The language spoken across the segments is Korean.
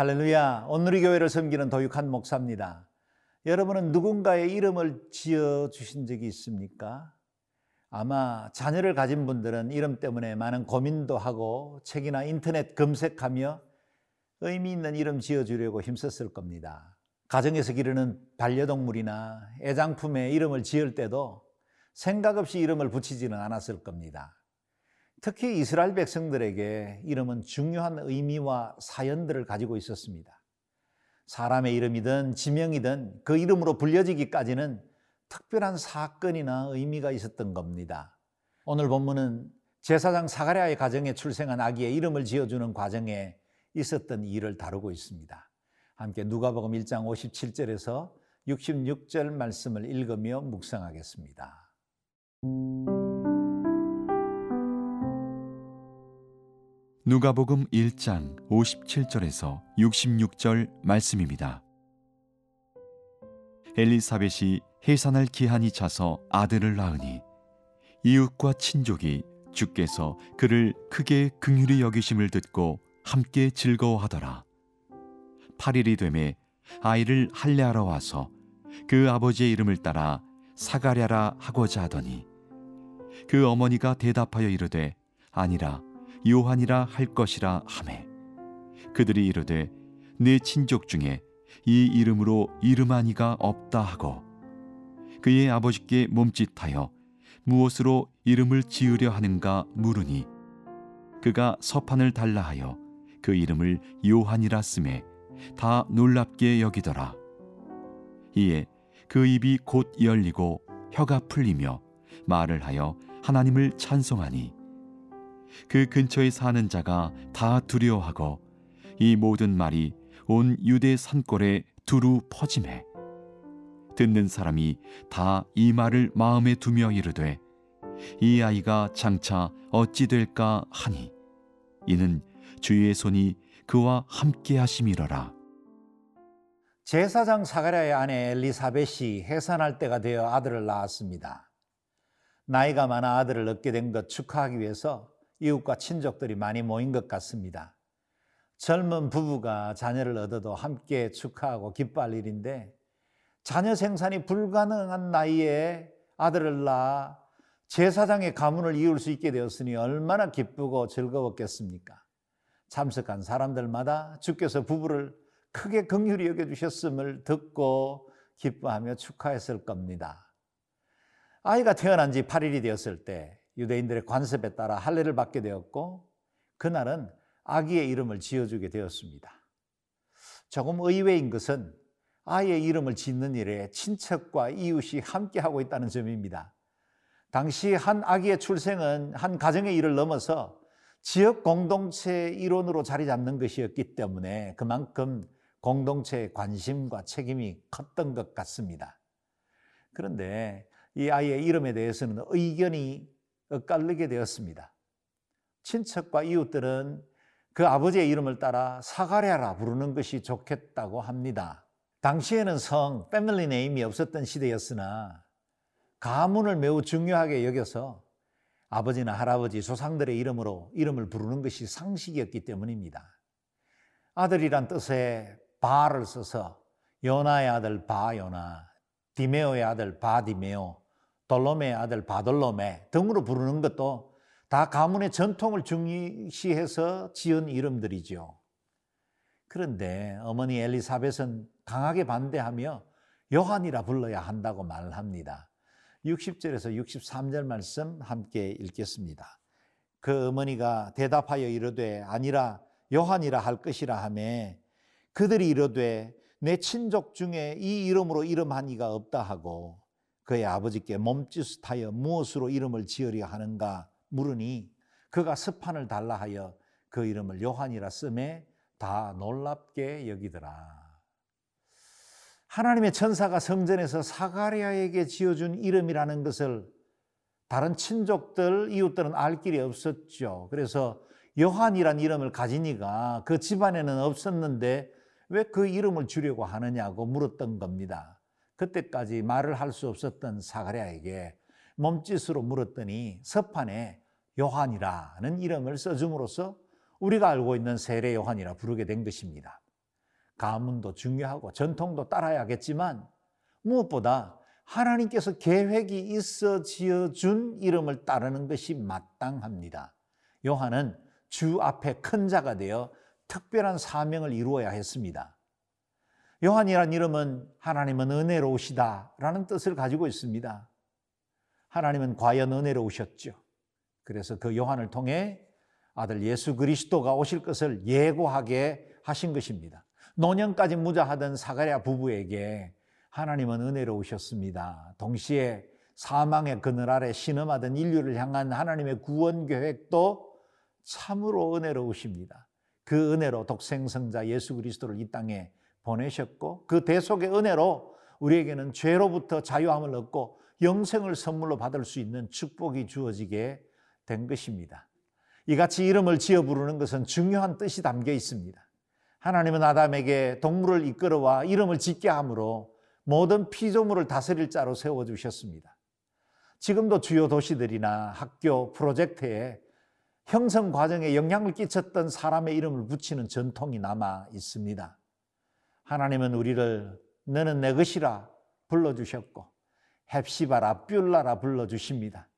할렐루야. 오늘의 교회를 섬기는 도육한 목사입니다. 여러분은 누군가의 이름을 지어 주신 적이 있습니까? 아마 자녀를 가진 분들은 이름 때문에 많은 고민도 하고 책이나 인터넷 검색하며 의미 있는 이름 지어 주려고 힘썼을 겁니다. 가정에서 기르는 반려동물이나 애장품에 이름을 지을 때도 생각 없이 이름을 붙이지는 않았을 겁니다. 특히 이스라엘 백성들에게 이름은 중요한 의미와 사연들을 가지고 있었습니다. 사람의 이름이든 지명이든 그 이름으로 불려지기까지는 특별한 사건이나 의미가 있었던 겁니다. 오늘 본문은 제사장 사가랴의 가정에 출생한 아기의 이름을 지어주는 과정에 있었던 일을 다루고 있습니다. 함께 누가복음 1장 57절에서 66절 말씀을 읽으며 묵상하겠습니다. 누가복음 1장 57절에서 66절 말씀입니다. 엘리사벳이 해산할 기한이 차서 아들을 낳으니 이웃과 친족이 주께서 그를 크게 긍휼히 여기심을 듣고 함께 즐거워하더라. 8일이 되매 아이를 할례하러 와서 그 아버지의 이름을 따라 사가랴라 하고자 하더니 그 어머니가 대답하여 이르되 아니라 요한이라 할 것이라 하매. 그들이 이르되 내 친족 중에 이 이름으로 이름하니가 없다 하고 그의 아버지께 몸짓하여 무엇으로 이름을 지으려 하는가 물으니 그가 서판을 달라 하여 그 이름을 요한이라 쓰매 다 놀랍게 여기더라. 이에 그 입이 곧 열리고 혀가 풀리며 말을 하여 하나님을 찬송하니 그 근처에 사는 자가 다 두려워하고 이 모든 말이 온 유대 산골에 두루 퍼짐해 듣는 사람이 다 이 말을 마음에 두며 이르되 이 아이가 장차 어찌 될까 하니 이는 주의 손이 그와 함께 하심이러라 제사장 사가랴의 아내 엘리사벳이 해산할 때가 되어 아들을 낳았습니다. 나이가 많아 아들을 얻게 된 것 축하하기 위해서 이웃과 친족들이 많이 모인 것 같습니다. 젊은 부부가 자녀를 얻어도 함께 축하하고 기뻐할 일인데 자녀 생산이 불가능한 나이에 아들을 낳아 제사장의 가문을 이을 수 있게 되었으니 얼마나 기쁘고 즐거웠겠습니까? 참석한 사람들마다 주께서 부부를 크게 긍휼히 여겨 주셨음을 듣고 기뻐하며 축하했을 겁니다. 아이가 태어난 지 8일이 되었을 때 유대인들의 관습에 따라 할례를 받게 되었고 그날은 아기의 이름을 지어주게 되었습니다. 조금 의외인 것은 아이의 이름을 짓는 일에 친척과 이웃이 함께하고 있다는 점입니다. 당시 한 아기의 출생은 한 가정의 일을 넘어서 지역 공동체 일원으로 자리 잡는 것이었기 때문에 그만큼 공동체의 관심과 책임이 컸던 것 같습니다. 그런데 이 아이의 이름에 대해서는 의견이 엇갈리게 되었습니다. 친척과 이웃들은 그 아버지의 이름을 따라 사가랴라 부르는 것이 좋겠다고 합니다. 당시에는 성, 패밀리 네임이 없었던 시대였으나 가문을 매우 중요하게 여겨서 아버지나 할아버지, 조상들의 이름으로 이름을 부르는 것이 상식이었기 때문입니다. 아들이란 뜻에 바를 써서 요나의 아들 바요나, 디메오의 아들 바디메오, 돌로메의 아들 바돌로메 등으로 부르는 것도 다 가문의 전통을 중시해서 지은 이름들이죠. 그런데 어머니 엘리사벳은 강하게 반대하며 요한이라 불러야 한다고 말합니다. 60절에서 63절 말씀 함께 읽겠습니다. 그 어머니가 대답하여 이르되 아니라 요한이라 할 것이라 하매 그들이 이르되 내 친족 중에 이 이름으로 이름한 이가 없다 하고 그의 아버지께 몸짓하여 무엇으로 이름을 지으려 하는가 물으니 그가 스판을 달라 하여 그 이름을 요한이라 쓰매 다 놀랍게 여기더라. 하나님의 천사가 성전에서 사가랴에게 지어준 이름이라는 것을 다른 친족들, 이웃들은 알 길이 없었죠. 그래서 요한이란 이름을 가진 이가 그 집안에는 없었는데 왜 그 이름을 주려고 하느냐고 물었던 겁니다. 그때까지 말을 할 수 없었던 사가랴에게 몸짓으로 물었더니 서판에 요한이라는 이름을 써줌으로써 우리가 알고 있는 세례 요한이라 부르게 된 것입니다. 가문도 중요하고 전통도 따라야겠지만 무엇보다 하나님께서 계획이 있어 지어준 이름을 따르는 것이 마땅합니다. 요한은 주 앞에 큰 자가 되어 특별한 사명을 이루어야 했습니다. 요한이란 이름은 하나님은 은혜로우시다 라는 뜻을 가지고 있습니다. 하나님은 과연 은혜로우셨죠. 그래서 그 요한을 통해 아들 예수 그리스도가 오실 것을 예고하게 하신 것입니다. 노년까지 무자하던 사가랴 부부에게 하나님은 은혜로우셨습니다. 동시에 사망의 그늘 아래 신음하던 인류를 향한 하나님의 구원 계획도 참으로 은혜로우십니다. 그 은혜로 독생성자 예수 그리스도를 이 땅에 보내셨고 그 대속의 은혜로 우리에게는 죄로부터 자유함을 얻고 영생을 선물로 받을 수 있는 축복이 주어지게 된 것입니다. 이같이 이름을 지어 부르는 것은 중요한 뜻이 담겨 있습니다. 하나님은 아담에게 동물을 이끌어와 이름을 짓게 함으로 모든 피조물을 다스릴 자로 세워 주셨습니다. 지금도 주요 도시들이나 학교 프로젝트에 형성 과정에 영향을 끼쳤던 사람의 이름을 붙이는 전통이 남아 있습니다. 하나님은 우리를 너는 내 것이라 불러주셨고 헵시바라 뷸라라 불러주십니다.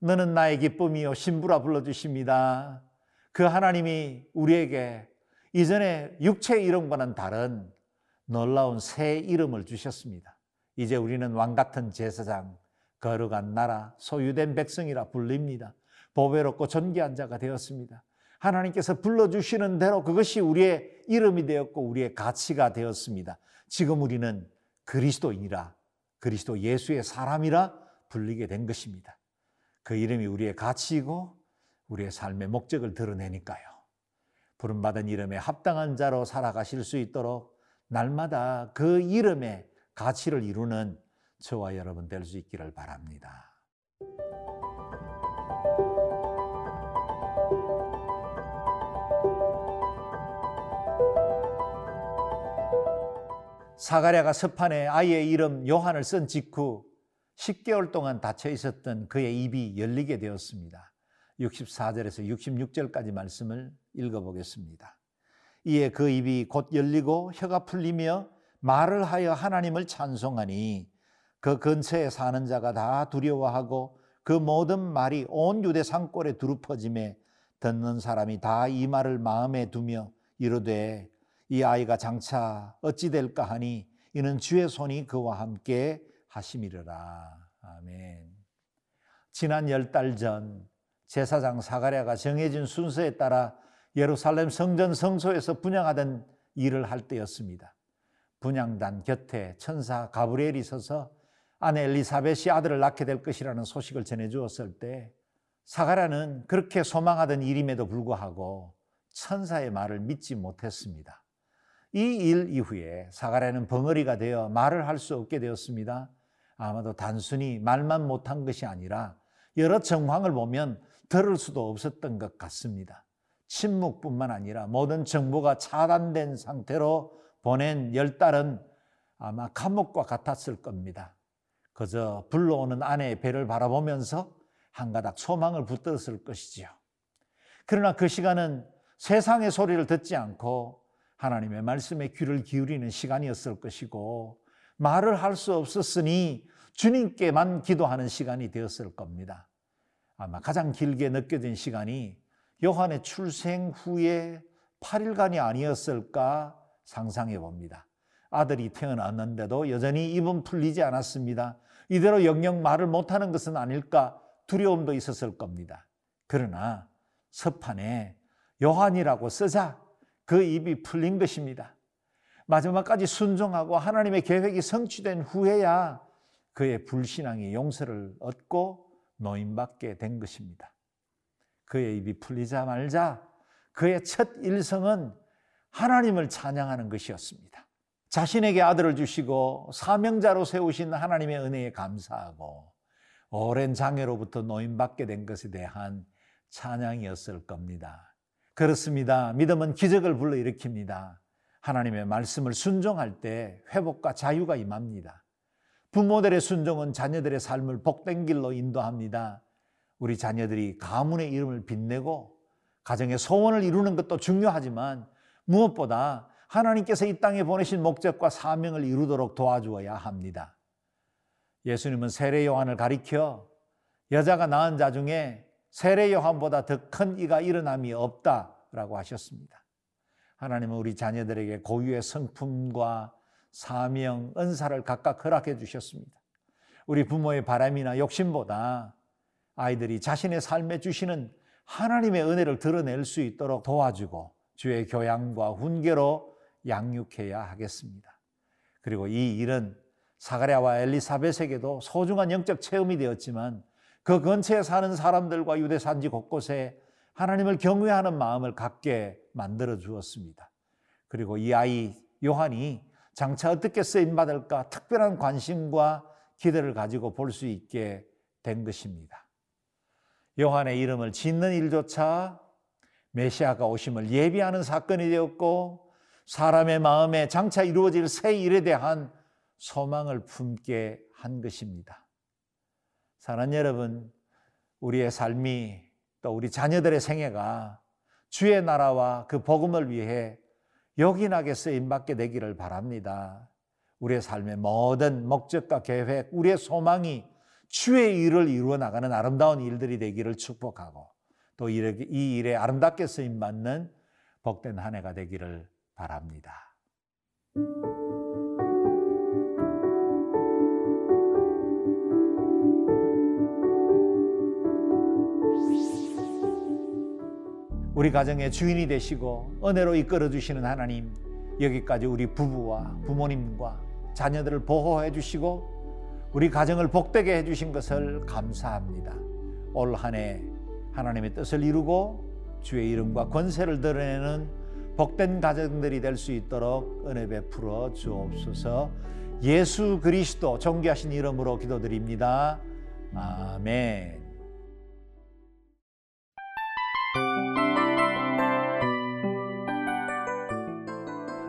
너는 나의 기쁨이요 신부라 불러주십니다. 그 하나님이 우리에게 이전에 육체의 이름과는 다른 놀라운 새 이름을 주셨습니다. 이제 우리는 왕 같은 제사장, 거룩한 나라, 소유된 백성이라 불립니다. 보배롭고 존귀한 자가 되었습니다. 하나님께서 불러주시는 대로 그것이 우리의 이름이 되었고 우리의 가치가 되었습니다. 지금 우리는 그리스도인이라 그리스도 예수의 사람이라 불리게 된 것입니다. 그 이름이 우리의 가치이고 우리의 삶의 목적을 드러내니까요. 부름받은 이름에 합당한 자로 살아가실 수 있도록 날마다 그 이름의 가치를 이루는 저와 여러분 될 수 있기를 바랍니다. 사가랴가 서판에 아이의 이름 요한을 쓴 직후 10개월 동안 닫혀 있었던 그의 입이 열리게 되었습니다. 64절에서 66절까지 말씀을 읽어보겠습니다. 이에 그 입이 곧 열리고 혀가 풀리며 말을 하여 하나님을 찬송하니 그 근처에 사는 자가 다 두려워하고 그 모든 말이 온 유대 산골에 두루 퍼짐에 듣는 사람이 다 이 말을 마음에 두며 이르되 이 아이가 장차 어찌 될까 하니 이는 주의 손이 그와 함께 하심이르라. 아멘. 지난 열 달 전 제사장 사가랴가 정해진 순서에 따라 예루살렘 성전 성소에서 분양하던 일을 할 때였습니다. 분양단 곁에 천사 가브리엘이 서서 아내 엘리사벳이 아들을 낳게 될 것이라는 소식을 전해 주었을 때 사가랴는 그렇게 소망하던 일임에도 불구하고 천사의 말을 믿지 못했습니다. 이 일 이후에 사가랴는 벙어리가 되어 말을 할 수 없게 되었습니다. 아마도 단순히 말만 못한 것이 아니라 여러 정황을 보면 들을 수도 없었던 것 같습니다. 침묵뿐만 아니라 모든 정보가 차단된 상태로 보낸 열 달은 아마 감옥과 같았을 겁니다. 그저 불러오는 아내의 배를 바라보면서 한 가닥 소망을 붙들었을 것이지요. 그러나 그 시간은 세상의 소리를 듣지 않고 하나님의 말씀에 귀를 기울이는 시간이었을 것이고 말을 할 수 없었으니 주님께만 기도하는 시간이 되었을 겁니다. 아마 가장 길게 느껴진 시간이 요한의 출생 후에 8일간이 아니었을까 상상해 봅니다. 아들이 태어났는데도 여전히 입은 풀리지 않았습니다. 이대로 영영 말을 못하는 것은 아닐까 두려움도 있었을 겁니다. 그러나 서판에 요한이라고 쓰자 그 입이 풀린 것입니다. 마지막까지 순종하고 하나님의 계획이 성취된 후에야 그의 불신앙이 용서를 얻고 노인받게 된 것입니다. 그의 입이 풀리자 말자 그의 첫 일성은 하나님을 찬양하는 것이었습니다. 자신에게 아들을 주시고 사명자로 세우신 하나님의 은혜에 감사하고 오랜 장애로부터 노인받게 된 것에 대한 찬양이었을 겁니다. 그렇습니다. 믿음은 기적을 불러일으킵니다. 하나님의 말씀을 순종할 때 회복과 자유가 임합니다. 부모들의 순종은 자녀들의 삶을 복된 길로 인도합니다. 우리 자녀들이 가문의 이름을 빛내고 가정의 소원을 이루는 것도 중요하지만 무엇보다 하나님께서 이 땅에 보내신 목적과 사명을 이루도록 도와주어야 합니다. 예수님은 세례 요한을 가리켜 여자가 낳은 자 중에 세례 요한보다 더 큰 이가 일어남이 없다라고 하셨습니다. 하나님은 우리 자녀들에게 고유의 성품과 사명, 은사를 각각 허락해 주셨습니다. 우리 부모의 바람이나 욕심보다 아이들이 자신의 삶에 주시는 하나님의 은혜를 드러낼 수 있도록 도와주고 주의 교양과 훈계로 양육해야 하겠습니다. 그리고 이 일은 사가랴와 엘리사벳에게도 소중한 영적 체험이 되었지만 그 근처에 사는 사람들과 유대 산지 곳곳에 하나님을 경외하는 마음을 갖게 만들어 주었습니다. 그리고 이 아이 요한이 장차 어떻게 쓰임 받을까 특별한 관심과 기대를 가지고 볼 수 있게 된 것입니다. 요한의 이름을 짓는 일조차 메시아가 오심을 예비하는 사건이 되었고 사람의 마음에 장차 이루어질 새 일에 대한 소망을 품게 한 것입니다. 사랑 여러분, 우리의 삶이 또 우리 자녀들의 생애가 주의 나라와 그 복음을 위해 요긴하게 쓰임받게 되기를 바랍니다. 우리의 삶의 모든 목적과 계획, 우리의 소망이 주의 일을 이루어 나가는 아름다운 일들이 되기를 축복하고 또 이 일에 아름답게 쓰임받는 복된 한 해가 되기를 바랍니다. 우리 가정의 주인이 되시고 은혜로 이끌어 주시는 하나님, 여기까지 우리 부부와 부모님과 자녀들을 보호해 주시고 우리 가정을 복되게 해 주신 것을 감사합니다. 올 한해 하나님의 뜻을 이루고 주의 이름과 권세를 드러내는 복된 가정들이 될 수 있도록 은혜 베풀어 주옵소서. 예수 그리스도 존귀하신 이름으로 기도드립니다. 아멘.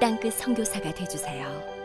땅끝 성교사가 되주세요